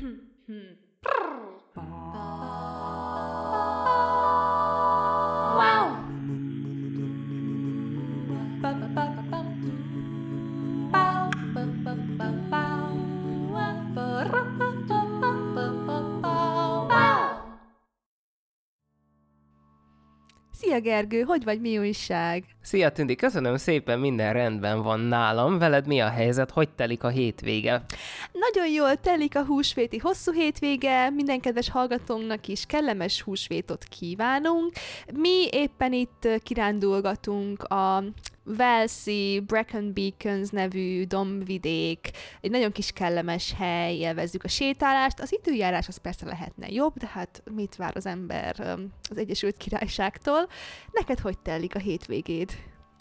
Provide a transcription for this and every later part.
hmm. Szia Gergő, hogy vagy, mi újság? Szia Tündi, köszönöm szépen, minden rendben van nálam. Veled mi a helyzet, hogy telik a hétvége? Nagyon jól telik a húsvéti hosszú hétvége, minden kedves hallgatónknak is kellemes húsvétot kívánunk. Mi éppen itt kirándulgatunk a Velszi, Brecon Beacons nevű dombvidék, egy nagyon kis kellemes hely, élvezzük a sétálást. Az időjárás az persze lehetne jobb, de hát mit vár az ember az Egyesült Királyságtól? Neked hogy telik a hétvégéd?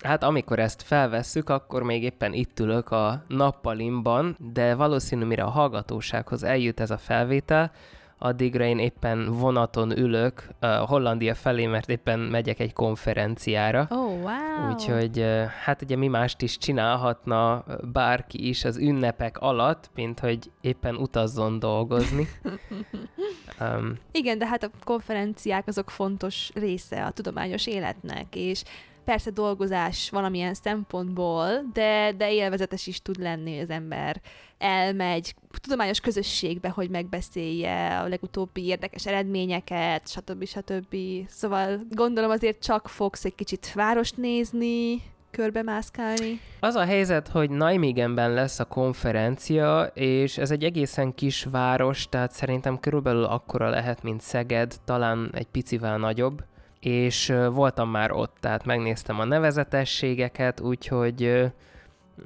Hát amikor ezt felvesszük, akkor még éppen itt ülök a nappalimban, de valószínű mire a hallgatósághoz eljut ez a felvétel, addigra én éppen vonaton ülök uh, Hollandia felé, mert éppen megyek egy konferenciára. Oh, wow! Úgyhogy uh, hát ugye mi mást is csinálhatna bárki is az ünnepek alatt, mint hogy éppen utazzon dolgozni. um, Igen, de hát a konferenciák azok fontos része a tudományos életnek, és persze dolgozás valamilyen szempontból, de, de élvezetes is tud lenni, az ember elmegy tudományos közösségbe, hogy megbeszélje a legutóbbi érdekes eredményeket, stb. stb. Szóval gondolom azért csak fogsz egy kicsit várost nézni, körbe mászkálni. Az a helyzet, hogy Nijmegenben lesz a konferencia, és ez egy egészen kis város, tehát szerintem körülbelül akkora lehet, mint Szeged, talán egy picivel nagyobb és voltam már ott, tehát megnéztem a nevezetességeket, úgyhogy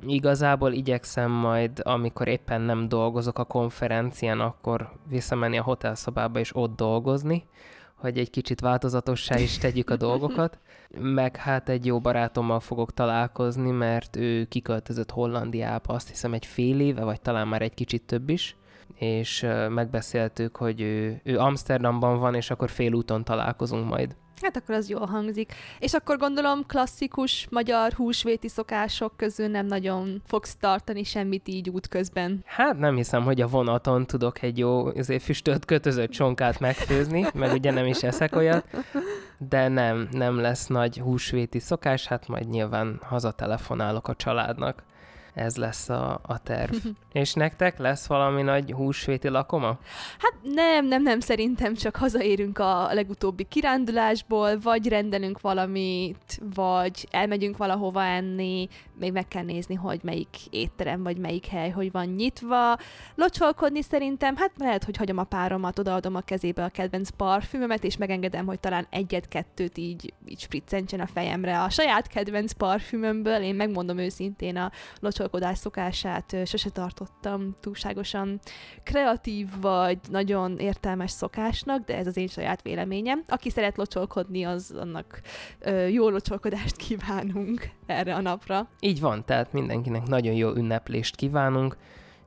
igazából igyekszem majd, amikor éppen nem dolgozok a konferencián, akkor visszamenni a hotelszobába és ott dolgozni, hogy egy kicsit változatossá is tegyük a dolgokat. Meg hát egy jó barátommal fogok találkozni, mert ő kiköltözött Hollandiába, azt hiszem egy fél éve, vagy talán már egy kicsit több is, és megbeszéltük, hogy ő, ő Amsterdamban van, és akkor félúton találkozunk majd. Hát akkor az jól hangzik. És akkor gondolom klasszikus magyar húsvéti szokások közül nem nagyon fogsz tartani semmit így útközben. Hát nem hiszem, hogy a vonaton tudok egy jó azért füstölt kötözött csonkát megfőzni, meg ugye nem is eszek olyat, de nem, nem lesz nagy húsvéti szokás, hát majd nyilván hazatelefonálok a családnak ez lesz a, a terv. És nektek lesz valami nagy húsvéti lakoma? Hát nem, nem, nem, szerintem csak hazaérünk a legutóbbi kirándulásból, vagy rendelünk valamit, vagy elmegyünk valahova enni, még meg kell nézni, hogy melyik étterem, vagy melyik hely, hogy van nyitva. Locsolkodni szerintem, hát lehet, hogy hagyom a páromat, odaadom a kezébe a kedvenc parfümömet, és megengedem, hogy talán egyet-kettőt így, így spriccentsen a fejemre a saját kedvenc parfümömből. Én megmondom őszintén a locsolkodni locsolkodás szokását sose tartottam túlságosan kreatív vagy nagyon értelmes szokásnak, de ez az én saját véleményem. Aki szeret locsolkodni, az annak jó locsolkodást kívánunk erre a napra. Így van, tehát mindenkinek nagyon jó ünneplést kívánunk,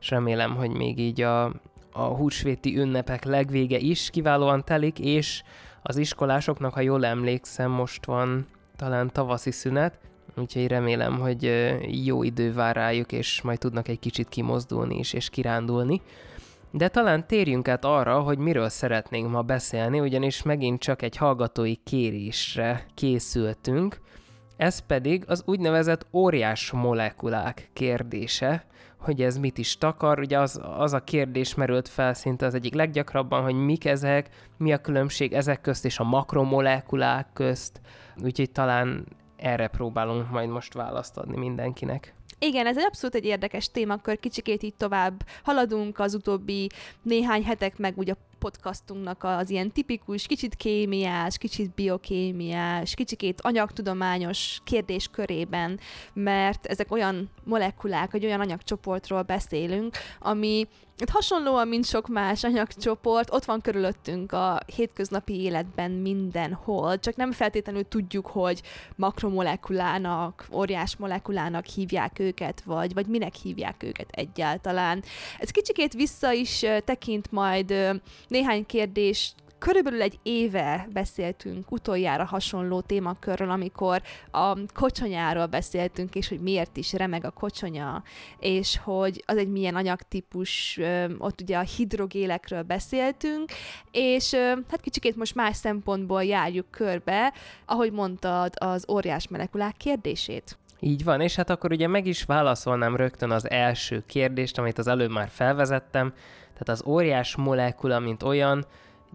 és remélem, hogy még így a, a húsvéti ünnepek legvége is kiválóan telik, és az iskolásoknak, ha jól emlékszem, most van talán tavaszi szünet, úgyhogy remélem, hogy jó idő vár rájuk, és majd tudnak egy kicsit kimozdulni is, és kirándulni. De talán térjünk át arra, hogy miről szeretnénk ma beszélni, ugyanis megint csak egy hallgatói kérésre készültünk, ez pedig az úgynevezett óriás molekulák kérdése, hogy ez mit is takar. Ugye az, az a kérdés merült fel szinte az egyik leggyakrabban, hogy mik ezek, mi a különbség ezek közt és a makromolekulák közt. Úgyhogy talán erre próbálunk majd most választ adni mindenkinek. Igen, ez egy abszolút egy érdekes témakör, kicsikét így tovább haladunk az utóbbi néhány hetek, meg ugye podcastunknak az ilyen tipikus, kicsit kémiás, kicsit biokémiás, kicsikét anyagtudományos kérdés körében, mert ezek olyan molekulák, vagy olyan anyagcsoportról beszélünk, ami Hát hasonlóan, mint sok más anyagcsoport, ott van körülöttünk a hétköznapi életben mindenhol, csak nem feltétlenül tudjuk, hogy makromolekulának, óriás molekulának hívják őket, vagy, vagy minek hívják őket egyáltalán. Ez kicsikét vissza is tekint majd néhány kérdést körülbelül egy éve beszéltünk utoljára hasonló témakörről, amikor a kocsonyáról beszéltünk, és hogy miért is remeg a kocsonya, és hogy az egy milyen anyagtípus, ott ugye a hidrogélekről beszéltünk, és hát kicsikét most más szempontból járjuk körbe, ahogy mondtad, az óriás molekulák kérdését. Így van, és hát akkor ugye meg is válaszolnám rögtön az első kérdést, amit az előbb már felvezettem, tehát az óriás molekula, mint olyan,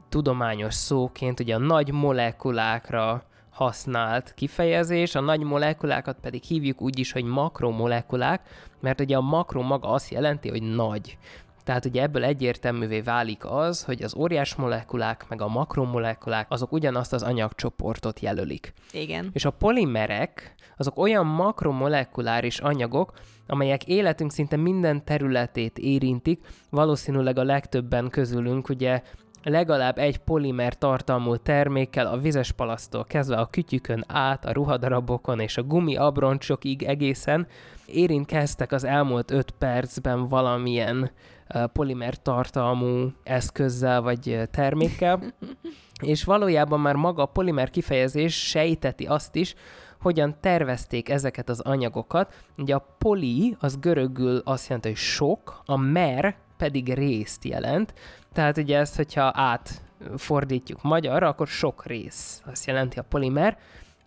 tudományos szóként ugye a nagy molekulákra használt kifejezés, a nagy molekulákat pedig hívjuk úgy is, hogy makromolekulák, mert ugye a makro maga azt jelenti, hogy nagy. Tehát ugye ebből egyértelművé válik az, hogy az óriás molekulák meg a makromolekulák azok ugyanazt az anyagcsoportot jelölik. Igen. És a polimerek azok olyan makromolekuláris anyagok, amelyek életünk szinte minden területét érintik, valószínűleg a legtöbben közülünk ugye legalább egy polimer tartalmú termékkel a vizes palasztól kezdve a kütyükön át, a ruhadarabokon és a gumi abroncsokig egészen érintkeztek az elmúlt öt percben valamilyen polimer tartalmú eszközzel vagy termékkel, és valójában már maga a polimer kifejezés sejteti azt is, hogyan tervezték ezeket az anyagokat. Ugye a poli az görögül azt jelenti, hogy sok, a mer pedig részt jelent. Tehát ugye ezt, hogyha átfordítjuk magyarra, akkor sok rész, azt jelenti a polimer.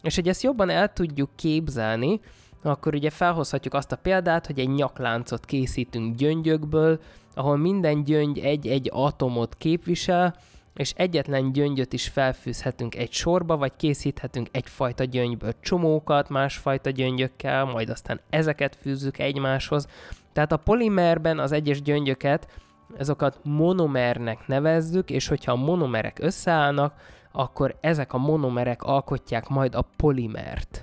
És hogy ezt jobban el tudjuk képzelni, akkor ugye felhozhatjuk azt a példát, hogy egy nyakláncot készítünk gyöngyökből, ahol minden gyöngy egy-egy atomot képvisel, és egyetlen gyöngyöt is felfűzhetünk egy sorba, vagy készíthetünk egyfajta gyöngyből csomókat másfajta gyöngyökkel, majd aztán ezeket fűzzük egymáshoz. Tehát a polimerben az egyes gyöngyöket, ezokat monomernek nevezzük, és hogyha a monomerek összeállnak, akkor ezek a monomerek alkotják majd a polimert.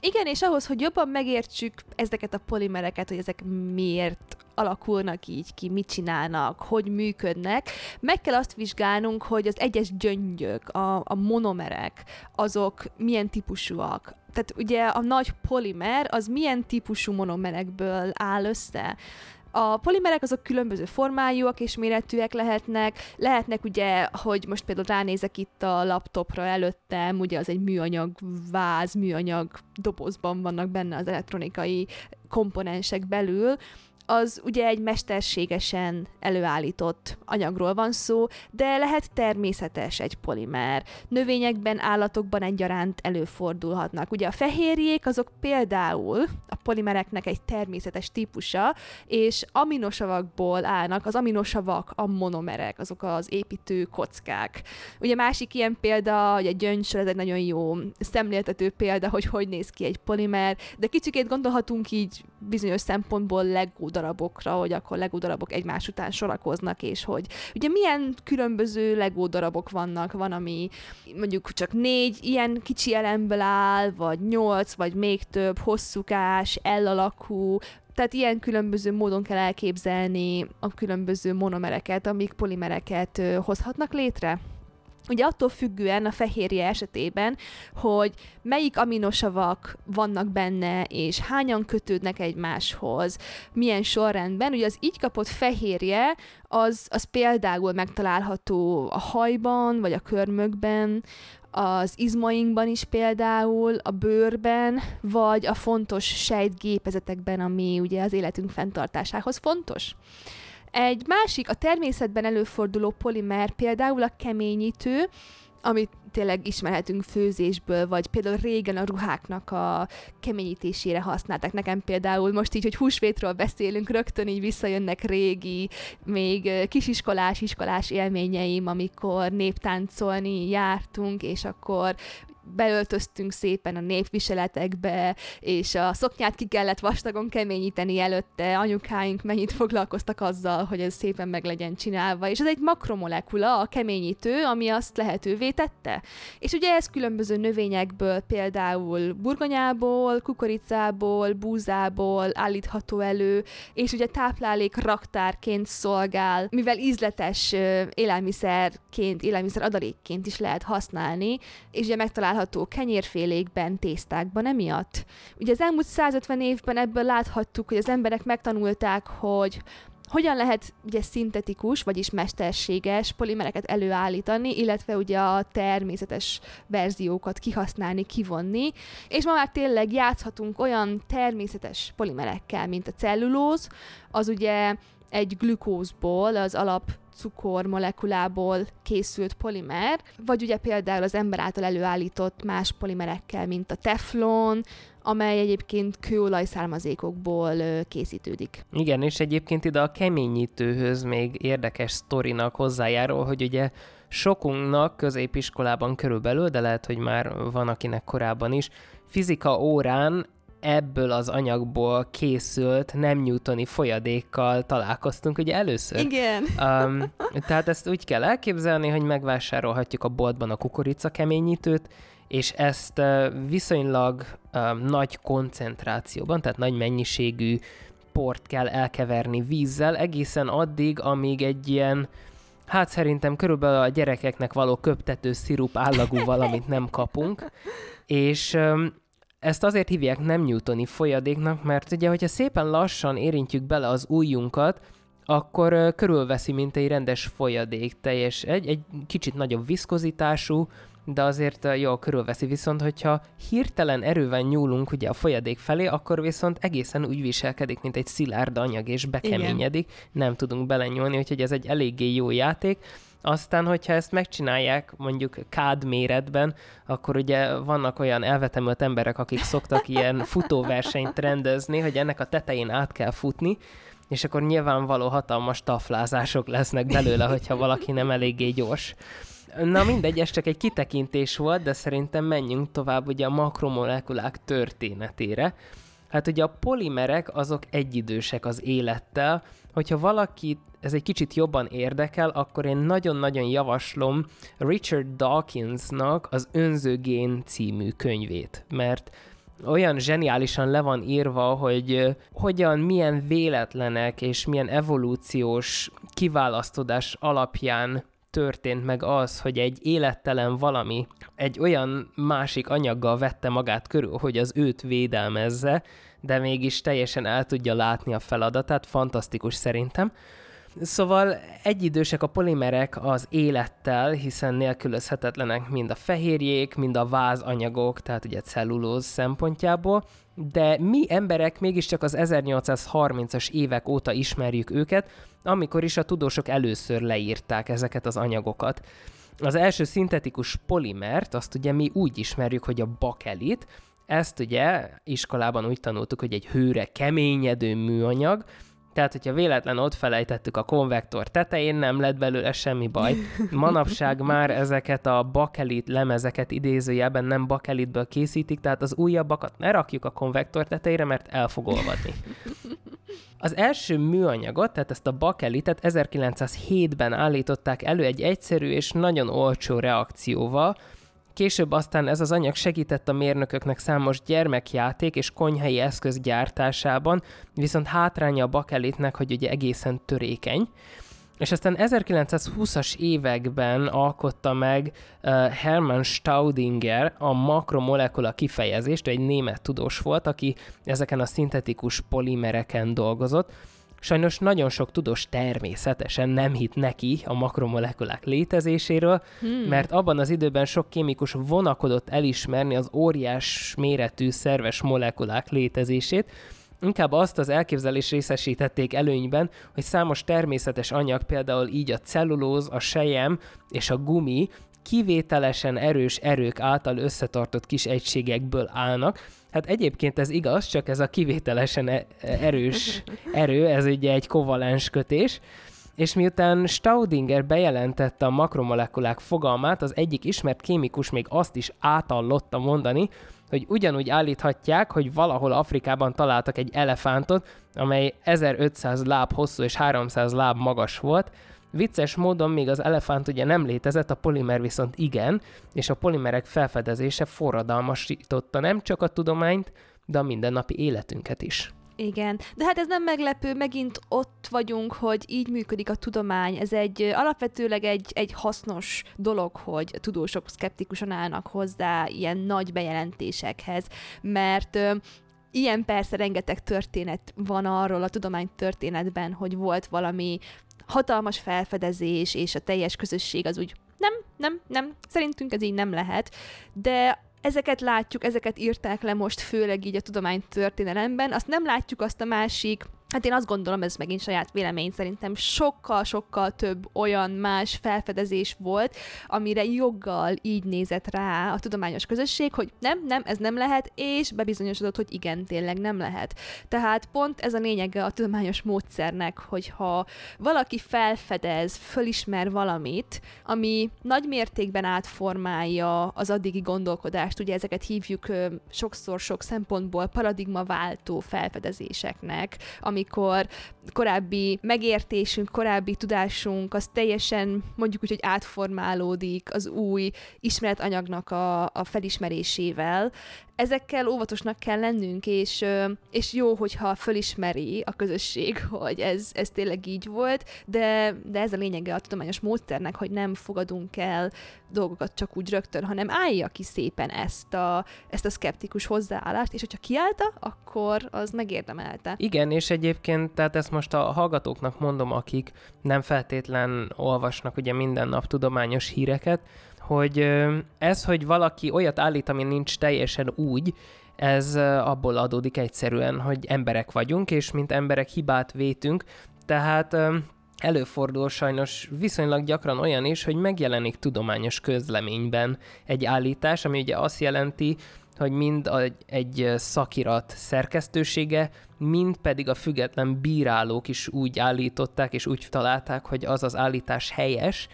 Igen, és ahhoz, hogy jobban megértsük ezeket a polimereket, hogy ezek miért alakulnak így ki, mit csinálnak, hogy működnek, meg kell azt vizsgálnunk, hogy az egyes gyöngyök, a, a monomerek, azok milyen típusúak. Tehát ugye a nagy polimer az milyen típusú monomerekből áll össze. A polimerek azok különböző formájúak és méretűek lehetnek. Lehetnek ugye, hogy most például ránézek itt a laptopra előttem, ugye az egy műanyag váz, műanyag dobozban vannak benne az elektronikai komponensek belül, az ugye egy mesterségesen előállított anyagról van szó, de lehet természetes egy polimer. Növényekben, állatokban egyaránt előfordulhatnak. Ugye a fehérjék azok például a polimereknek egy természetes típusa, és aminosavakból állnak, az aminosavak a monomerek, azok az építő kockák. Ugye másik ilyen példa, hogy a gyöngysor, ez egy nagyon jó szemléltető példa, hogy hogy néz ki egy polimer, de kicsikét gondolhatunk így bizonyos szempontból legó darabokra, hogy akkor Lego darabok egymás után sorakoznak, és hogy ugye milyen különböző Lego darabok vannak, van, ami mondjuk csak négy ilyen kicsi elemből áll, vagy nyolc, vagy még több, hosszúkás, L-alakú, tehát ilyen különböző módon kell elképzelni a különböző monomereket, amik polimereket hozhatnak létre. Ugye attól függően a fehérje esetében, hogy melyik aminosavak vannak benne, és hányan kötődnek egymáshoz, milyen sorrendben. Ugye az így kapott fehérje, az, az például megtalálható a hajban, vagy a körmökben, az izmainkban is például, a bőrben, vagy a fontos sejtgépezetekben, ami ugye az életünk fenntartásához fontos. Egy másik, a természetben előforduló polimer például a keményítő, amit tényleg ismerhetünk főzésből, vagy például régen a ruháknak a keményítésére használták. Nekem például most így, hogy húsvétről beszélünk, rögtön így visszajönnek régi, még kisiskolás, iskolás élményeim, amikor néptáncolni jártunk, és akkor beöltöztünk szépen a népviseletekbe, és a szoknyát ki kellett vastagon keményíteni előtte, anyukáink mennyit foglalkoztak azzal, hogy ez szépen meg legyen csinálva, és ez egy makromolekula, a keményítő, ami azt lehetővé tette. És ugye ez különböző növényekből, például burgonyából, kukoricából, búzából állítható elő, és ugye táplálék raktárként szolgál, mivel ízletes élelmiszerként, élelmiszer adalékként is lehet használni, és ugye megtalál található kenyérfélékben, tésztákban emiatt. Ugye az elmúlt 150 évben ebből láthattuk, hogy az emberek megtanulták, hogy hogyan lehet ugye szintetikus, vagyis mesterséges polimereket előállítani, illetve ugye a természetes verziókat kihasználni, kivonni, és ma már tényleg játszhatunk olyan természetes polimerekkel, mint a cellulóz, az ugye egy glükózból, az alap cukor molekulából készült polimer, vagy ugye például az ember által előállított más polimerekkel, mint a teflon, amely egyébként kőolaj származékokból készítődik. Igen, és egyébként ide a keményítőhöz még érdekes sztorinak hozzájárul, hogy ugye sokunknak középiskolában körülbelül, de lehet, hogy már van akinek korábban is, fizika órán ebből az anyagból készült nem newtoni folyadékkal találkoztunk ugye először. Igen. Um, tehát ezt úgy kell elképzelni, hogy megvásárolhatjuk a boltban a kukorica keményítőt, és ezt viszonylag uh, nagy koncentrációban, tehát nagy mennyiségű port kell elkeverni vízzel egészen addig, amíg egy ilyen Hát szerintem körülbelül a gyerekeknek való köptető szirup állagú valamit nem kapunk, és um, ezt azért hívják nem newtoni folyadéknak, mert ugye, hogyha szépen lassan érintjük bele az ujjunkat, akkor uh, körülveszi, mint egy rendes folyadék, teljes, egy, egy kicsit nagyobb viszkozitású, de azért jól körülveszi. Viszont, hogyha hirtelen erővel nyúlunk ugye a folyadék felé, akkor viszont egészen úgy viselkedik, mint egy szilárd anyag, és bekeményedik, Igen. nem tudunk belenyúlni, úgyhogy ez egy eléggé jó játék. Aztán, hogyha ezt megcsinálják mondjuk kád méretben, akkor ugye vannak olyan elvetemült emberek, akik szoktak ilyen futóversenyt rendezni, hogy ennek a tetején át kell futni, és akkor nyilvánvaló hatalmas taflázások lesznek belőle, hogyha valaki nem eléggé gyors. Na mindegy, ez csak egy kitekintés volt, de szerintem menjünk tovább ugye a makromolekulák történetére. Hát ugye a polimerek azok egyidősek az élettel, hogyha valaki ez egy kicsit jobban érdekel, akkor én nagyon-nagyon javaslom Richard Dawkinsnak az Önzőgén című könyvét, mert olyan zseniálisan le van írva, hogy hogyan, milyen véletlenek és milyen evolúciós kiválasztódás alapján történt meg az, hogy egy élettelen valami egy olyan másik anyaggal vette magát körül, hogy az őt védelmezze, de mégis teljesen el tudja látni a feladatát, fantasztikus szerintem. Szóval egyidősek a polimerek az élettel, hiszen nélkülözhetetlenek mind a fehérjék, mind a vázanyagok, tehát ugye cellulóz szempontjából, de mi emberek mégiscsak az 1830-as évek óta ismerjük őket, amikor is a tudósok először leírták ezeket az anyagokat. Az első szintetikus polimert, azt ugye mi úgy ismerjük, hogy a bakelit, ezt ugye iskolában úgy tanultuk, hogy egy hőre keményedő műanyag, tehát, hogyha véletlen ott felejtettük a konvektor tetején, nem lett belőle semmi baj. Manapság már ezeket a bakelit lemezeket idézőjelben nem bakelitből készítik, tehát az újabbakat ne rakjuk a konvektor tetejére, mert el fog olvadni. Az első műanyagot, tehát ezt a bakelitet 1907-ben állították elő egy egyszerű és nagyon olcsó reakcióval, Később aztán ez az anyag segített a mérnököknek számos gyermekjáték és konyhai eszköz gyártásában, viszont hátránya a bakelitnek, hogy ugye egészen törékeny. És aztán 1920-as években alkotta meg uh, Hermann Staudinger a makromolekula kifejezést, egy német tudós volt, aki ezeken a szintetikus polimereken dolgozott, Sajnos nagyon sok tudós természetesen nem hit neki a makromolekulák létezéséről, hmm. mert abban az időben sok kémikus vonakodott elismerni az óriás méretű szerves molekulák létezését, Inkább azt az elképzelés részesítették előnyben, hogy számos természetes anyag, például így a cellulóz, a sejem és a gumi kivételesen erős erők által összetartott kis egységekből állnak. Hát egyébként ez igaz, csak ez a kivételesen e- erős erő, ez ugye egy kovalens kötés, és miután Staudinger bejelentette a makromolekulák fogalmát, az egyik ismert kémikus még azt is átallotta mondani, hogy ugyanúgy állíthatják, hogy valahol Afrikában találtak egy elefántot, amely 1500 láb hosszú és 300 láb magas volt, Vicces módon még az elefánt ugye nem létezett, a polimer viszont igen, és a polimerek felfedezése forradalmasította nem csak a tudományt, de a mindennapi életünket is. Igen, de hát ez nem meglepő, megint ott vagyunk, hogy így működik a tudomány. Ez egy alapvetőleg egy, egy hasznos dolog, hogy tudósok szkeptikusan állnak hozzá ilyen nagy bejelentésekhez, mert Ilyen persze rengeteg történet van arról a tudománytörténetben, hogy volt valami hatalmas felfedezés, és a teljes közösség az úgy nem, nem, nem, szerintünk ez így nem lehet, de ezeket látjuk, ezeket írták le most főleg így a tudománytörténelemben, azt nem látjuk azt a másik Hát én azt gondolom, ez megint saját vélemény szerintem sokkal-sokkal több olyan más felfedezés volt, amire joggal így nézett rá a tudományos közösség, hogy nem, nem, ez nem lehet, és bebizonyosodott, hogy igen, tényleg nem lehet. Tehát pont ez a lényege a tudományos módszernek, hogyha valaki felfedez, fölismer valamit, ami nagy mértékben átformálja az addigi gondolkodást, ugye ezeket hívjuk sokszor sok szempontból paradigmaváltó felfedezéseknek, ami amikor korábbi megértésünk, korábbi tudásunk az teljesen mondjuk úgy, hogy átformálódik az új ismeretanyagnak a, a felismerésével, ezekkel óvatosnak kell lennünk, és, és jó, hogyha fölismeri a közösség, hogy ez, ez tényleg így volt, de, de ez a lényege a tudományos módszernek, hogy nem fogadunk el dolgokat csak úgy rögtön, hanem állja ki szépen ezt a, ezt a szkeptikus hozzáállást, és hogyha kiállta, akkor az megérdemelte. Igen, és egyébként, tehát ezt most a hallgatóknak mondom, akik nem feltétlen olvasnak ugye minden nap tudományos híreket, hogy ez, hogy valaki olyat állít, ami nincs teljesen úgy, ez abból adódik egyszerűen, hogy emberek vagyunk, és mint emberek hibát vétünk, tehát előfordul sajnos viszonylag gyakran olyan is, hogy megjelenik tudományos közleményben egy állítás, ami ugye azt jelenti, hogy mind egy szakirat szerkesztősége, mind pedig a független bírálók is úgy állították és úgy találták, hogy az az állítás helyes,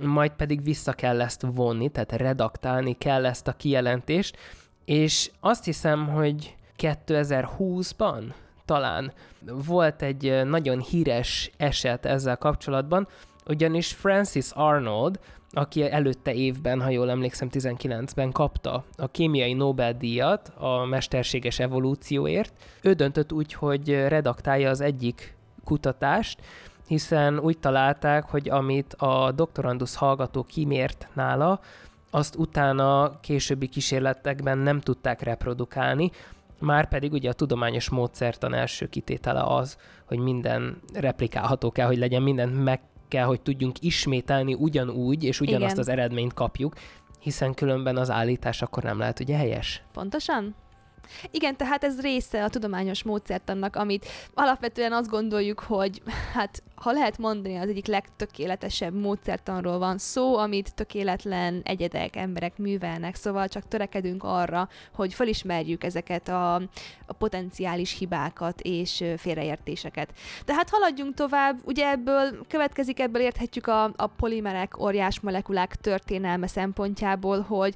majd pedig vissza kell ezt vonni, tehát redaktálni kell ezt a kijelentést, és azt hiszem, hogy 2020-ban talán volt egy nagyon híres eset ezzel kapcsolatban, ugyanis Francis Arnold, aki előtte évben, ha jól emlékszem, 19-ben kapta a kémiai Nobel-díjat a mesterséges evolúcióért, ő döntött úgy, hogy redaktálja az egyik kutatást, hiszen úgy találták, hogy amit a doktorandus hallgató kimért nála, azt utána későbbi kísérletekben nem tudták reprodukálni, már pedig ugye a tudományos módszertan első kitétele az, hogy minden replikálható kell, hogy legyen, mindent meg kell, hogy tudjunk ismételni ugyanúgy, és ugyanazt Igen. az eredményt kapjuk, hiszen különben az állítás akkor nem lehet ugye helyes. Pontosan? Igen, tehát ez része a tudományos módszertannak, amit alapvetően azt gondoljuk, hogy hát ha lehet mondani, az egyik legtökéletesebb módszertanról van szó, amit tökéletlen egyedek, emberek művelnek, szóval csak törekedünk arra, hogy felismerjük ezeket a, a potenciális hibákat és félreértéseket. Tehát haladjunk tovább, ugye ebből következik, ebből érthetjük a, a polimerek, óriás molekulák történelme szempontjából, hogy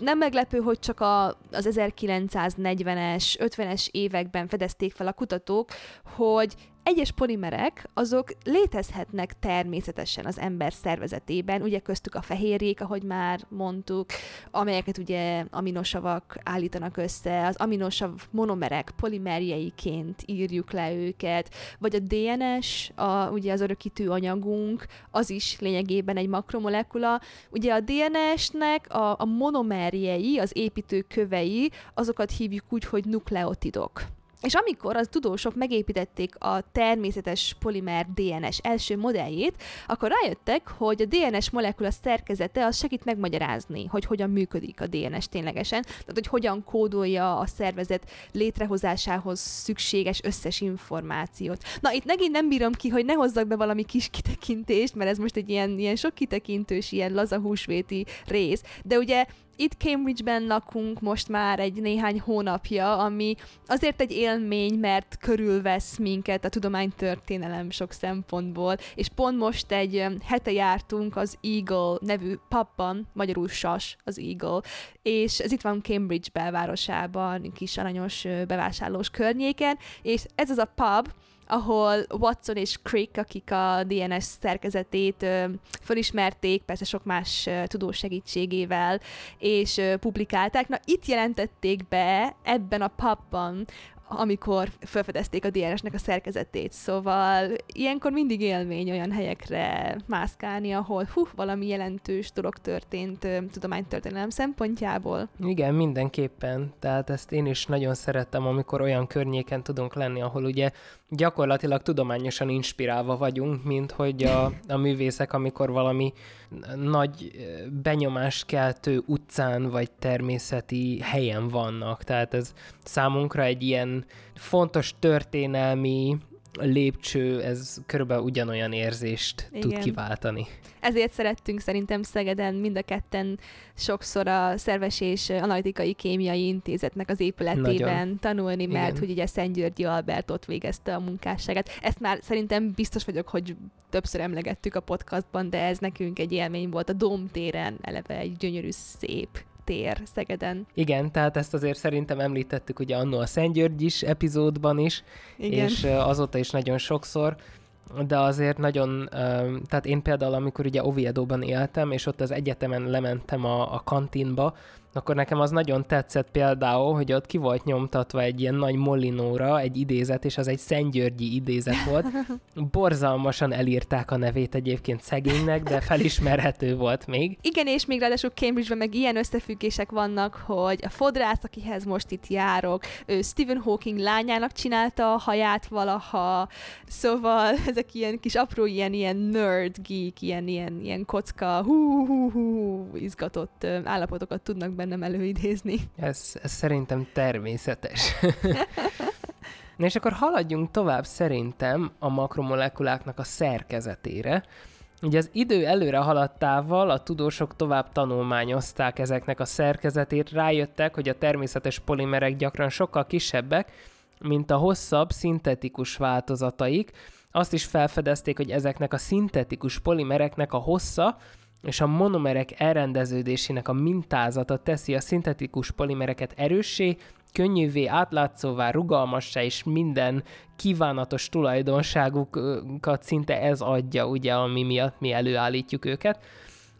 nem meglepő, hogy csak a, az 1940-es, 50-es években fedezték fel a kutatók, hogy egyes polimerek azok létezhetnek természetesen az ember szervezetében, ugye köztük a fehérjék, ahogy már mondtuk, amelyeket ugye aminosavak állítanak össze, az aminosav monomerek polimerjeiként írjuk le őket, vagy a DNS, a, ugye az örökítő anyagunk, az is lényegében egy makromolekula. Ugye a DNS-nek a, a monomerjei, az építőkövei, azokat hívjuk úgy, hogy nukleotidok. És amikor az tudósok megépítették a természetes polimer DNS első modelljét, akkor rájöttek, hogy a DNS molekula szerkezete az segít megmagyarázni, hogy hogyan működik a DNS ténylegesen, tehát hogy hogyan kódolja a szervezet létrehozásához szükséges összes információt. Na, itt megint nem bírom ki, hogy ne hozzak be valami kis kitekintést, mert ez most egy ilyen, ilyen sok kitekintős, ilyen laza húsvéti rész, de ugye itt Cambridge-ben lakunk most már egy néhány hónapja, ami azért egy élmény, mert körülvesz minket a tudománytörténelem sok szempontból, és pont most egy hete jártunk az Eagle nevű pubban, magyarul Sas az Eagle, és ez itt van Cambridge belvárosában, kis aranyos bevásárlós környéken, és ez az a pub, ahol Watson és Crick, akik a DNS szerkezetét fölismerték, persze sok más tudós segítségével, és publikálták. Na, itt jelentették be ebben a pubban amikor felfedezték a DNS-nek a szerkezetét. Szóval ilyenkor mindig élmény olyan helyekre mászkálni, ahol hú, valami jelentős dolog történt tudománytörténelem szempontjából. Igen, mindenképpen. Tehát ezt én is nagyon szerettem, amikor olyan környéken tudunk lenni, ahol ugye gyakorlatilag tudományosan inspirálva vagyunk, mint hogy a, a művészek, amikor valami nagy benyomást keltő utcán vagy természeti helyen vannak. Tehát ez számunkra egy ilyen fontos történelmi lépcső, ez körülbelül ugyanolyan érzést Igen. tud kiváltani. Ezért szerettünk szerintem Szegeden mind a ketten sokszor a szerves és analitikai kémiai intézetnek az épületében Nagyon. tanulni, mert Igen. hogy ugye Szent Györgyi Albert ott végezte a munkásságát. Ezt már szerintem biztos vagyok, hogy többször emlegettük a podcastban, de ez nekünk egy élmény volt a Domtéren, eleve egy gyönyörű, szép tér Szegeden. Igen, tehát ezt azért szerintem említettük ugye annó a Szent György is epizódban is, Igen. és azóta is nagyon sokszor, de azért nagyon, tehát én például, amikor ugye Oviedo-ban éltem, és ott az egyetemen lementem a, a kantinba, akkor nekem az nagyon tetszett például, hogy ott ki volt nyomtatva egy ilyen nagy molinóra egy idézet, és az egy Szentgyörgyi idézet volt. Borzalmasan elírták a nevét egyébként szegénynek, de felismerhető volt még. Igen, és még ráadásul Cambridge-ben meg ilyen összefüggések vannak, hogy a fodrász, akihez most itt járok, ő Stephen Hawking lányának csinálta a haját valaha, szóval ezek ilyen kis apró ilyen, ilyen nerd geek, ilyen, ilyen, ilyen kocka, hú, hú, hú, izgatott állapotokat tudnak bennem előidézni. Ez, ez szerintem természetes. Na és akkor haladjunk tovább szerintem a makromolekuláknak a szerkezetére. Ugye az idő előre haladtával a tudósok tovább tanulmányozták ezeknek a szerkezetét, rájöttek, hogy a természetes polimerek gyakran sokkal kisebbek, mint a hosszabb, szintetikus változataik. Azt is felfedezték, hogy ezeknek a szintetikus polimereknek a hossza és a monomerek elrendeződésének a mintázata teszi a szintetikus polimereket erőssé, könnyűvé, átlátszóvá, rugalmassá, és minden kívánatos tulajdonságukat szinte ez adja, ugye, ami miatt mi előállítjuk őket.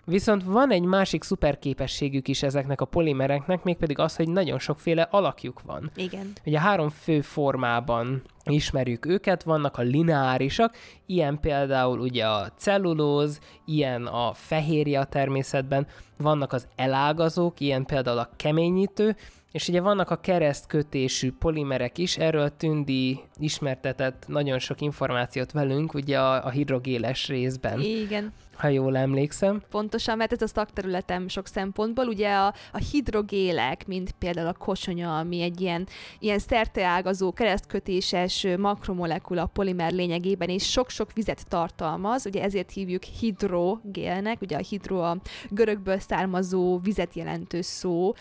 Viszont van egy másik szuperképességük is ezeknek a polimereknek, mégpedig az, hogy nagyon sokféle alakjuk van. Igen. Ugye három fő formában ismerjük őket, vannak a lineárisak, ilyen például ugye a cellulóz, ilyen a fehérje a természetben, vannak az elágazók, ilyen például a keményítő, és ugye vannak a keresztkötésű polimerek is, erről Tündi ismertetett nagyon sok információt velünk, ugye a, a hidrogéles részben. Igen ha jól emlékszem. Pontosan, mert ez a szakterületem sok szempontból. Ugye a, a hidrogélek, mint például a kosonya, ami egy ilyen, ilyen szerteágazó, keresztkötéses makromolekula polimer lényegében, és sok-sok vizet tartalmaz, ugye ezért hívjuk hidrogélnek, ugye a hidro a görögből származó vizet jelentő szó,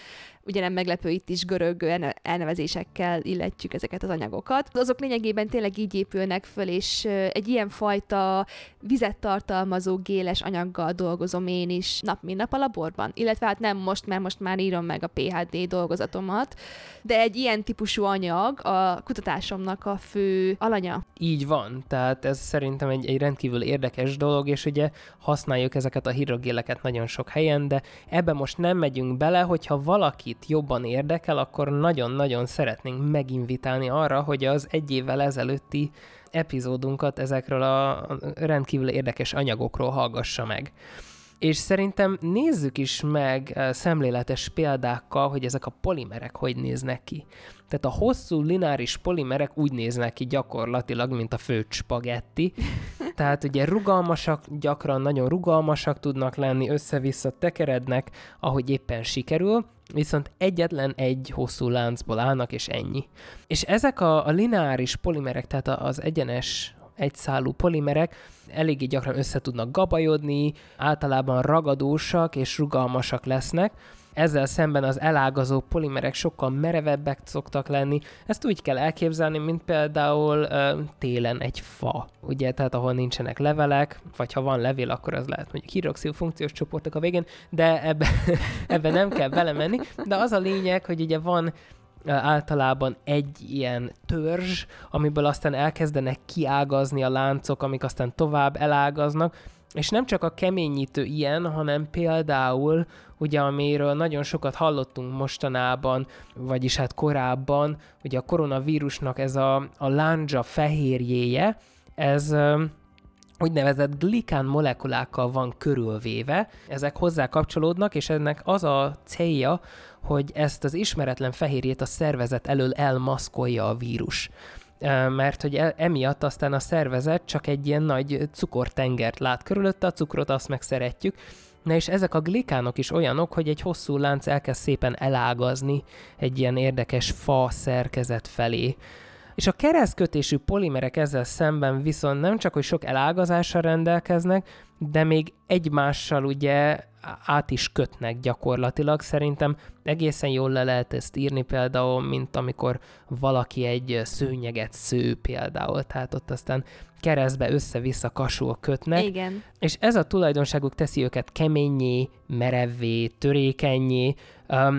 ugye nem meglepő itt is görög elnevezésekkel illetjük ezeket az anyagokat. Azok lényegében tényleg így épülnek föl, és egy ilyen fajta vizet tartalmazó géles anyaggal dolgozom én is nap mint nap a laborban. Illetve hát nem most, mert most már írom meg a PhD dolgozatomat, de egy ilyen típusú anyag a kutatásomnak a fő alanya. Így van, tehát ez szerintem egy, egy rendkívül érdekes dolog, és ugye használjuk ezeket a hidrogéleket nagyon sok helyen, de ebbe most nem megyünk bele, hogyha valakit jobban érdekel, akkor nagyon-nagyon szeretnénk meginvitálni arra, hogy az egy évvel ezelőtti epizódunkat ezekről a rendkívül érdekes anyagokról hallgassa meg. És szerintem nézzük is meg szemléletes példákkal, hogy ezek a polimerek hogy néznek ki. Tehát a hosszú lineáris polimerek úgy néznek ki gyakorlatilag, mint a főtt spagetti. Tehát ugye rugalmasak, gyakran nagyon rugalmasak tudnak lenni, össze-vissza tekerednek, ahogy éppen sikerül, viszont egyetlen egy hosszú láncból állnak, és ennyi. És ezek a, a lineáris polimerek, tehát az egyenes egyszálú polimerek eléggé gyakran össze tudnak gabajodni, általában ragadósak és rugalmasak lesznek, ezzel szemben az elágazó polimerek sokkal merevebbek szoktak lenni. Ezt úgy kell elképzelni, mint például ö, télen egy fa, ugye, tehát ahol nincsenek levelek, vagy ha van levél, akkor az lehet mondjuk hidroxil funkciós csoportok a végén, de ebbe, ebbe nem kell belemenni. De az a lényeg, hogy ugye van általában egy ilyen törzs, amiből aztán elkezdenek kiágazni a láncok, amik aztán tovább elágaznak, És nem csak a keményítő ilyen, hanem például, ugye amiről nagyon sokat hallottunk mostanában, vagyis hát korábban, ugye a koronavírusnak ez a, a lándzsa fehérjéje, ez úgynevezett glikán molekulákkal van körülvéve, ezek hozzá kapcsolódnak, és ennek az a célja, hogy ezt az ismeretlen fehérjét a szervezet elől elmaszkolja a vírus mert hogy e, emiatt aztán a szervezet csak egy ilyen nagy cukortengert lát körülötte, a cukrot azt meg szeretjük, Na és ezek a glikánok is olyanok, hogy egy hosszú lánc elkezd szépen elágazni egy ilyen érdekes fa szerkezet felé. És a keresztkötésű polimerek ezzel szemben viszont nem csak, hogy sok elágazással rendelkeznek, de még egymással ugye át is kötnek gyakorlatilag. Szerintem egészen jól le lehet ezt írni például, mint amikor valaki egy szőnyeget sző például, tehát ott aztán keresztbe össze-vissza kasul kötnek. Igen. És ez a tulajdonságuk teszi őket keményé, merevvé, törékenyé,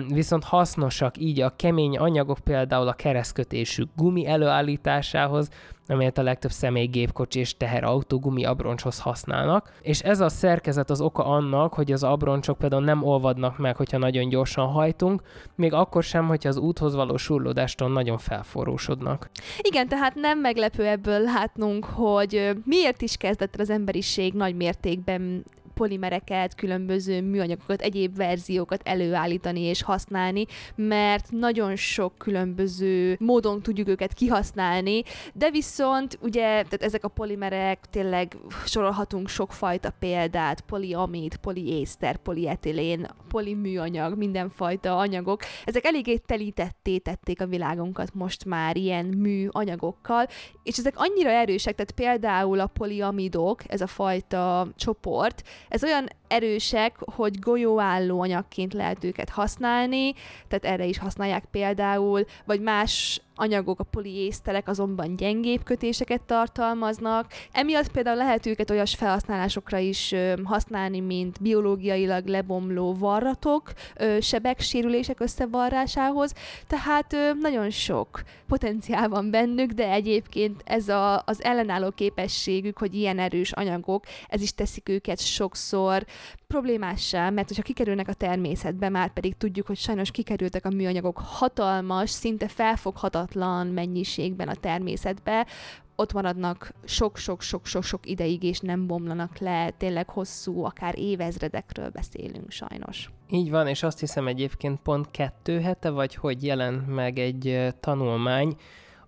viszont hasznosak így a kemény anyagok például a keresztkötésű gumi előállításához, amelyet a legtöbb személygépkocsi és teherautó gumi abroncshoz használnak. És ez a szerkezet az oka annak, hogy az abroncsok például nem olvadnak meg, hogyha nagyon gyorsan hajtunk, még akkor sem, hogyha az úthoz való surlódástól nagyon felforrósodnak. Igen, tehát nem meglepő ebből látnunk, hogy miért is kezdett az emberiség nagy mértékben polimereket, különböző műanyagokat, egyéb verziókat előállítani és használni, mert nagyon sok különböző módon tudjuk őket kihasználni, de viszont ugye tehát ezek a polimerek tényleg sorolhatunk sokfajta példát, poliamid, poliészter, polietilén, poliműanyag, mindenfajta anyagok. Ezek eléggé telítetté tették a világunkat most már ilyen műanyagokkal, és ezek annyira erősek, tehát például a poliamidok, ez a fajta csoport, ez olyan erősek, hogy golyóálló anyagként lehet őket használni, tehát erre is használják például, vagy más anyagok, a poliészterek azonban gyengébb kötéseket tartalmaznak. Emiatt például lehet őket olyas felhasználásokra is használni, mint biológiailag lebomló varratok, sebek, sérülések összevarrásához, tehát nagyon sok potenciál van bennük, de egyébként ez a, az ellenálló képességük, hogy ilyen erős anyagok, ez is teszik őket sokszor problémássá, mert hogyha kikerülnek a természetbe, már pedig tudjuk, hogy sajnos kikerültek a műanyagok hatalmas, szinte felfoghatatlan mennyiségben a természetbe, ott maradnak sok-sok-sok-sok ideig, és nem bomlanak le, tényleg hosszú, akár évezredekről beszélünk sajnos. Így van, és azt hiszem egyébként pont kettő hete, vagy hogy jelent meg egy tanulmány,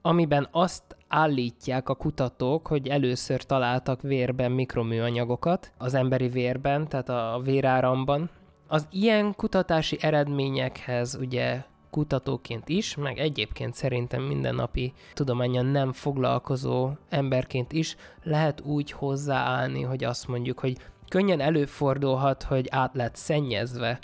amiben azt állítják a kutatók, hogy először találtak vérben mikroműanyagokat, az emberi vérben, tehát a véráramban. Az ilyen kutatási eredményekhez ugye kutatóként is, meg egyébként szerintem mindennapi tudományan nem foglalkozó emberként is lehet úgy hozzáállni, hogy azt mondjuk, hogy könnyen előfordulhat, hogy át lett szennyezve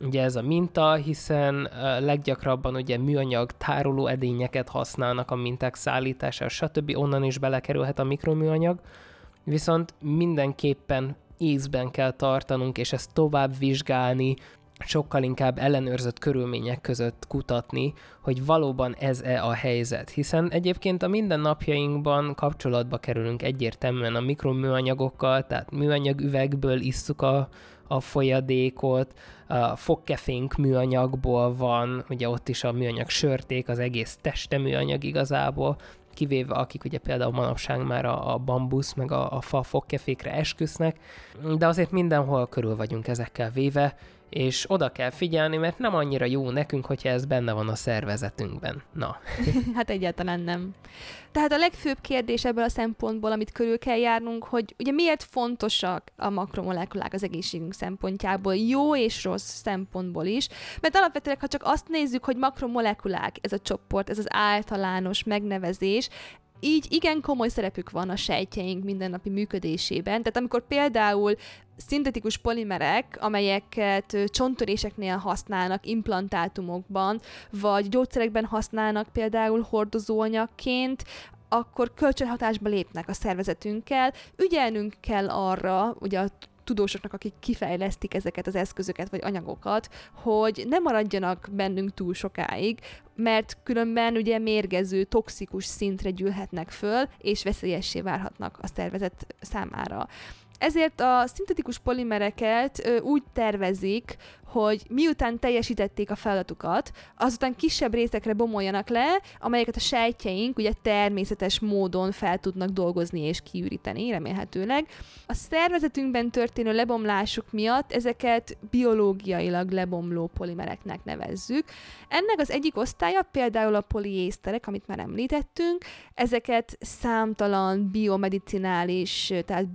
ugye ez a minta, hiszen leggyakrabban ugye műanyag tároló edényeket használnak a minták szállítására, stb. onnan is belekerülhet a mikroműanyag, viszont mindenképpen észben kell tartanunk, és ezt tovább vizsgálni, sokkal inkább ellenőrzött körülmények között kutatni, hogy valóban ez-e a helyzet. Hiszen egyébként a mindennapjainkban kapcsolatba kerülünk egyértelműen a mikroműanyagokkal, tehát műanyag üvegből isszuk a, a folyadékot, a fogkefénk műanyagból van, ugye ott is a műanyag sörték, az egész teste műanyag igazából, kivéve akik ugye például manapság már a, a bambusz meg a, a fa fogkefékre esküsznek, de azért mindenhol körül vagyunk ezekkel véve, és oda kell figyelni, mert nem annyira jó nekünk, hogyha ez benne van a szervezetünkben. Na. hát egyáltalán nem. Tehát a legfőbb kérdés ebből a szempontból, amit körül kell járnunk, hogy ugye miért fontosak a makromolekulák az egészségünk szempontjából, jó és rossz szempontból is, mert alapvetően, ha csak azt nézzük, hogy makromolekulák, ez a csoport, ez az általános megnevezés, így igen komoly szerepük van a sejtjeink mindennapi működésében. Tehát amikor például szintetikus polimerek, amelyeket csontöréseknél használnak implantátumokban, vagy gyógyszerekben használnak például hordozóanyagként, akkor kölcsönhatásba lépnek a szervezetünkkel. Ügyelnünk kell arra, ugye a tudósoknak, akik kifejlesztik ezeket az eszközöket vagy anyagokat, hogy ne maradjanak bennünk túl sokáig, mert különben ugye mérgező, toxikus szintre gyűlhetnek föl, és veszélyessé válhatnak a szervezet számára. Ezért a szintetikus polimereket ö, úgy tervezik, hogy miután teljesítették a feladatukat, azután kisebb részekre bomoljanak le, amelyeket a sejtjeink ugye természetes módon fel tudnak dolgozni és kiüríteni, remélhetőleg. A szervezetünkben történő lebomlásuk miatt ezeket biológiailag lebomló polimereknek nevezzük. Ennek az egyik osztálya például a poliészterek, amit már említettünk, ezeket számtalan biomedicinális, tehát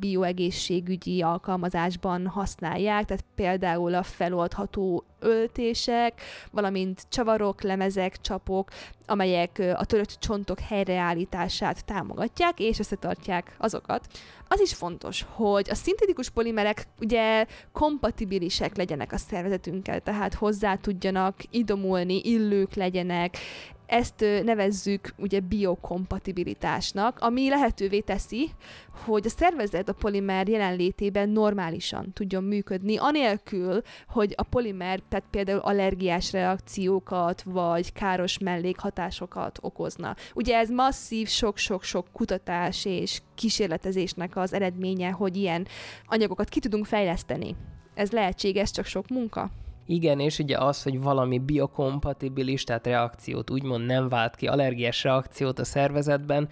bioegészségügyi alkalmazásban használják, tehát például a feloldható öltések, valamint csavarok, lemezek, csapok, amelyek a törött csontok helyreállítását támogatják, és összetartják azokat. Az is fontos, hogy a szintetikus polimerek ugye kompatibilisek legyenek a szervezetünkkel, tehát hozzá tudjanak idomulni, illők legyenek, ezt nevezzük ugye biokompatibilitásnak, ami lehetővé teszi, hogy a szervezet a polimer jelenlétében normálisan tudjon működni, anélkül, hogy a polimer, tehát például allergiás reakciókat, vagy káros mellékhatásokat okozna. Ugye ez masszív, sok-sok-sok kutatás és kísérletezésnek az eredménye, hogy ilyen anyagokat ki tudunk fejleszteni. Ez lehetséges, csak sok munka. Igen, és ugye az, hogy valami biokompatibilis, tehát reakciót úgymond nem vált ki, allergiás reakciót a szervezetben,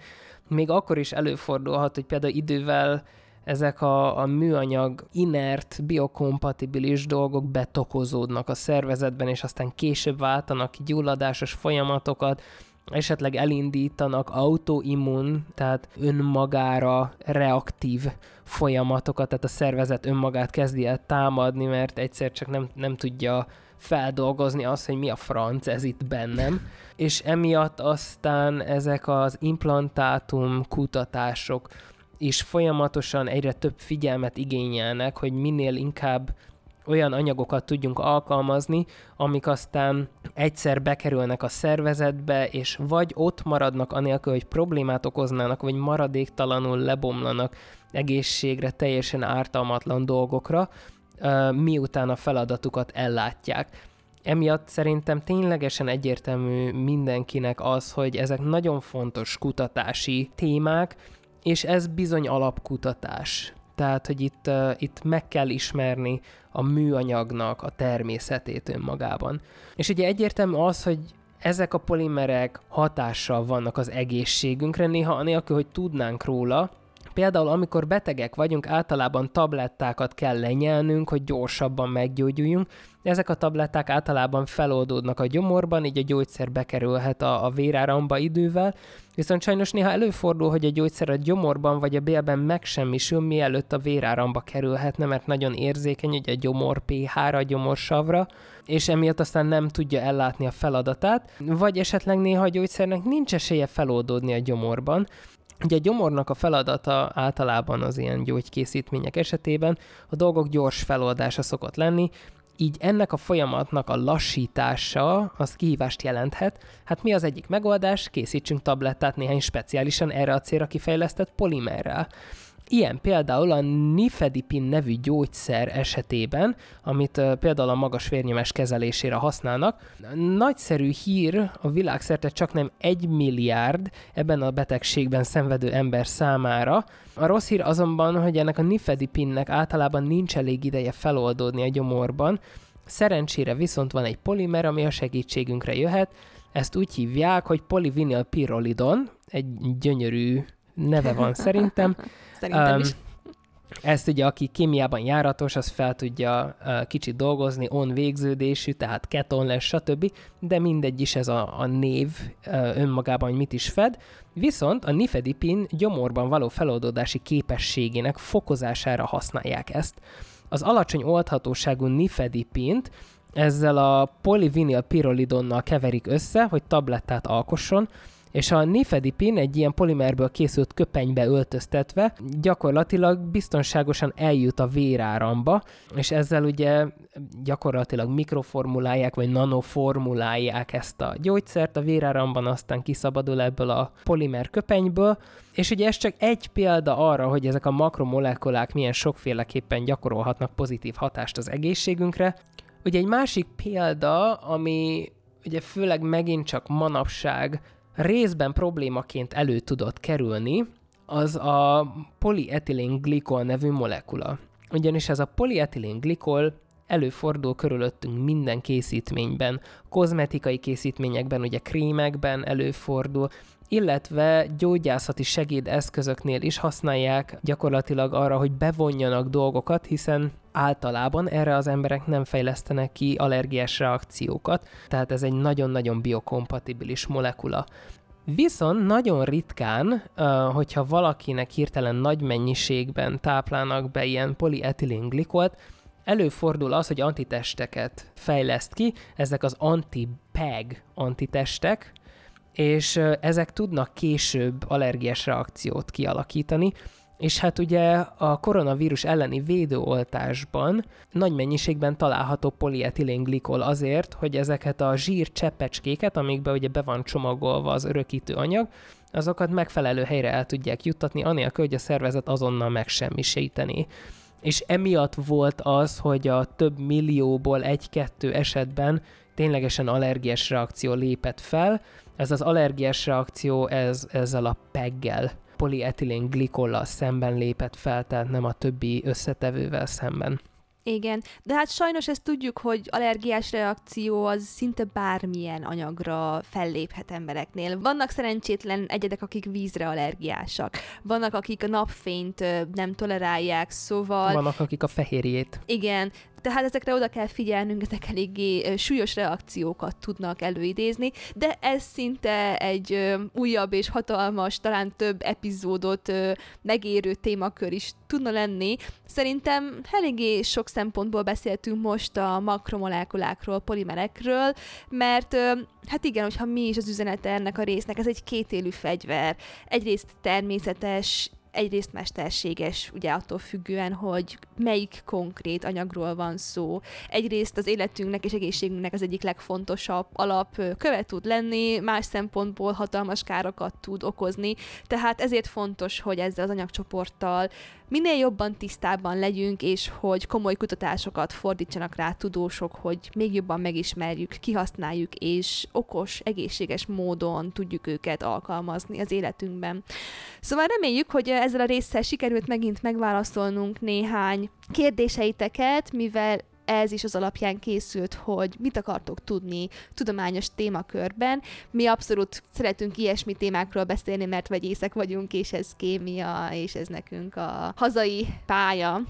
még akkor is előfordulhat, hogy például idővel ezek a, a műanyag inert, biokompatibilis dolgok betokozódnak a szervezetben, és aztán később váltanak ki gyulladásos folyamatokat, esetleg elindítanak autoimmun, tehát önmagára reaktív folyamatokat, tehát a szervezet önmagát kezdi el támadni, mert egyszer csak nem, nem tudja feldolgozni azt, hogy mi a franc ez itt bennem, és emiatt aztán ezek az implantátum kutatások is folyamatosan egyre több figyelmet igényelnek, hogy minél inkább olyan anyagokat tudjunk alkalmazni, amik aztán egyszer bekerülnek a szervezetbe, és vagy ott maradnak anélkül, hogy problémát okoznának, vagy maradéktalanul lebomlanak egészségre teljesen ártalmatlan dolgokra, miután a feladatukat ellátják. Emiatt szerintem ténylegesen egyértelmű mindenkinek az, hogy ezek nagyon fontos kutatási témák, és ez bizony alapkutatás. Tehát, hogy itt, uh, itt meg kell ismerni a műanyagnak a természetét önmagában. És ugye egyértelmű az, hogy ezek a polimerek hatással vannak az egészségünkre, néha anélkül, hogy tudnánk róla, Például amikor betegek vagyunk, általában tablettákat kell lenyelnünk, hogy gyorsabban meggyógyuljunk. Ezek a tabletták általában feloldódnak a gyomorban, így a gyógyszer bekerülhet a, a véráramba idővel, viszont sajnos néha előfordul, hogy a gyógyszer a gyomorban vagy a bélben megsemmisül, mielőtt a véráramba kerülhetne, mert nagyon érzékeny, hogy a gyomor pH-ra, a gyomorsavra, és emiatt aztán nem tudja ellátni a feladatát, vagy esetleg néha a gyógyszernek nincs esélye feloldódni a gyomorban, Ugye a gyomornak a feladata általában az ilyen gyógykészítmények esetében a dolgok gyors feloldása szokott lenni, így ennek a folyamatnak a lassítása az kihívást jelenthet. Hát mi az egyik megoldás? Készítsünk tablettát néhány speciálisan erre a célra kifejlesztett polimerrel. Ilyen például a nifedipin nevű gyógyszer esetében, amit például a magas vérnyomás kezelésére használnak. Nagyszerű hír a világszerte csak nem egy milliárd ebben a betegségben szenvedő ember számára. A rossz hír azonban, hogy ennek a nifedipinnek általában nincs elég ideje feloldódni a gyomorban, Szerencsére viszont van egy polimer, ami a segítségünkre jöhet, ezt úgy hívják, hogy polivinilpirolidon, egy gyönyörű neve van szerintem. Szerintem um, is. Ezt ugye, aki kémiában járatos, az fel tudja uh, kicsit dolgozni, on végződésű, tehát keton lesz, stb. De mindegy is ez a, a név uh, önmagában, hogy mit is fed. Viszont a nifedipin gyomorban való feloldódási képességének fokozására használják ezt. Az alacsony oldhatóságú nifedipint ezzel a polivinil pirolidonnal keverik össze, hogy tablettát alkosson, és a nifedipin egy ilyen polimerből készült köpenybe öltöztetve gyakorlatilag biztonságosan eljut a véráramba, és ezzel ugye gyakorlatilag mikroformulálják, vagy nanoformulálják ezt a gyógyszert, a véráramban aztán kiszabadul ebből a polimer köpenyből, és ugye ez csak egy példa arra, hogy ezek a makromolekulák milyen sokféleképpen gyakorolhatnak pozitív hatást az egészségünkre. Ugye egy másik példa, ami ugye főleg megint csak manapság részben problémaként elő tudott kerülni, az a polietilén glikol nevű molekula. Ugyanis ez a polietilén glikol előfordul körülöttünk minden készítményben, kozmetikai készítményekben, ugye krémekben előfordul, illetve gyógyászati segédeszközöknél is használják gyakorlatilag arra, hogy bevonjanak dolgokat, hiszen általában erre az emberek nem fejlesztenek ki allergiás reakciókat, tehát ez egy nagyon-nagyon biokompatibilis molekula. Viszont nagyon ritkán, hogyha valakinek hirtelen nagy mennyiségben táplálnak be ilyen polietilén előfordul az, hogy antitesteket fejleszt ki, ezek az anti-PEG antitestek, és ezek tudnak később allergiás reakciót kialakítani, és hát ugye a koronavírus elleni védőoltásban nagy mennyiségben található polietilén glikol azért, hogy ezeket a zsír cseppecskéket, amikbe ugye be van csomagolva az örökítő anyag, azokat megfelelő helyre el tudják juttatni, anélkül, hogy a szervezet azonnal megsemmisíteni. És emiatt volt az, hogy a több millióból egy-kettő esetben ténylegesen allergiás reakció lépett fel. Ez az allergiás reakció ez, ezzel a peggel, polietilén glikollal szemben lépett fel, tehát nem a többi összetevővel szemben. Igen, de hát sajnos ezt tudjuk, hogy allergiás reakció az szinte bármilyen anyagra felléphet embereknél. Vannak szerencsétlen egyedek, akik vízre allergiásak. Vannak, akik a napfényt nem tolerálják, szóval... Vannak, akik a fehérjét. Igen, tehát ezekre oda kell figyelnünk, ezek eléggé súlyos reakciókat tudnak előidézni, de ez szinte egy újabb és hatalmas, talán több epizódot megérő témakör is tudna lenni. Szerintem eléggé sok szempontból beszéltünk most a makromolekulákról, polimerekről, mert hát igen, hogyha mi is az üzenete ennek a résznek, ez egy kétélű fegyver. Egyrészt természetes, egyrészt mesterséges, ugye attól függően, hogy melyik konkrét anyagról van szó. Egyrészt az életünknek és egészségünknek az egyik legfontosabb alap követ tud lenni, más szempontból hatalmas károkat tud okozni, tehát ezért fontos, hogy ezzel az anyagcsoporttal minél jobban tisztában legyünk, és hogy komoly kutatásokat fordítsanak rá tudósok, hogy még jobban megismerjük, kihasználjuk, és okos, egészséges módon tudjuk őket alkalmazni az életünkben. Szóval reméljük, hogy ezzel a résszel sikerült megint megválaszolnunk néhány kérdéseiteket, mivel ez is az alapján készült, hogy mit akartok tudni tudományos témakörben. Mi abszolút szeretünk ilyesmi témákról beszélni, mert vegyészek vagyunk, és ez kémia, és ez nekünk a hazai pálya.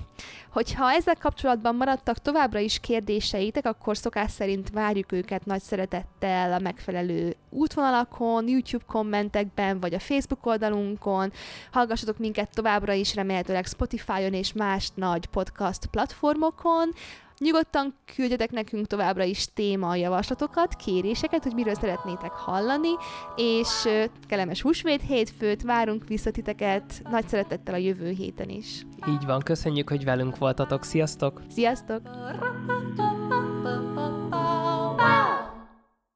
Hogyha ezzel kapcsolatban maradtak továbbra is kérdéseitek, akkor szokás szerint várjuk őket nagy szeretettel a megfelelő útvonalakon, YouTube kommentekben, vagy a Facebook oldalunkon. Hallgassatok minket továbbra is remélhetőleg Spotify-on és más nagy podcast platformokon. Nyugodtan küldjetek nekünk továbbra is témajavaslatokat, kéréseket, hogy miről szeretnétek hallani, és kellemes húsvét hétfőt, várunk vissza titeket nagy szeretettel a jövő héten is. Így van, köszönjük, hogy velünk voltatok, sziasztok! Sziasztok! Wow.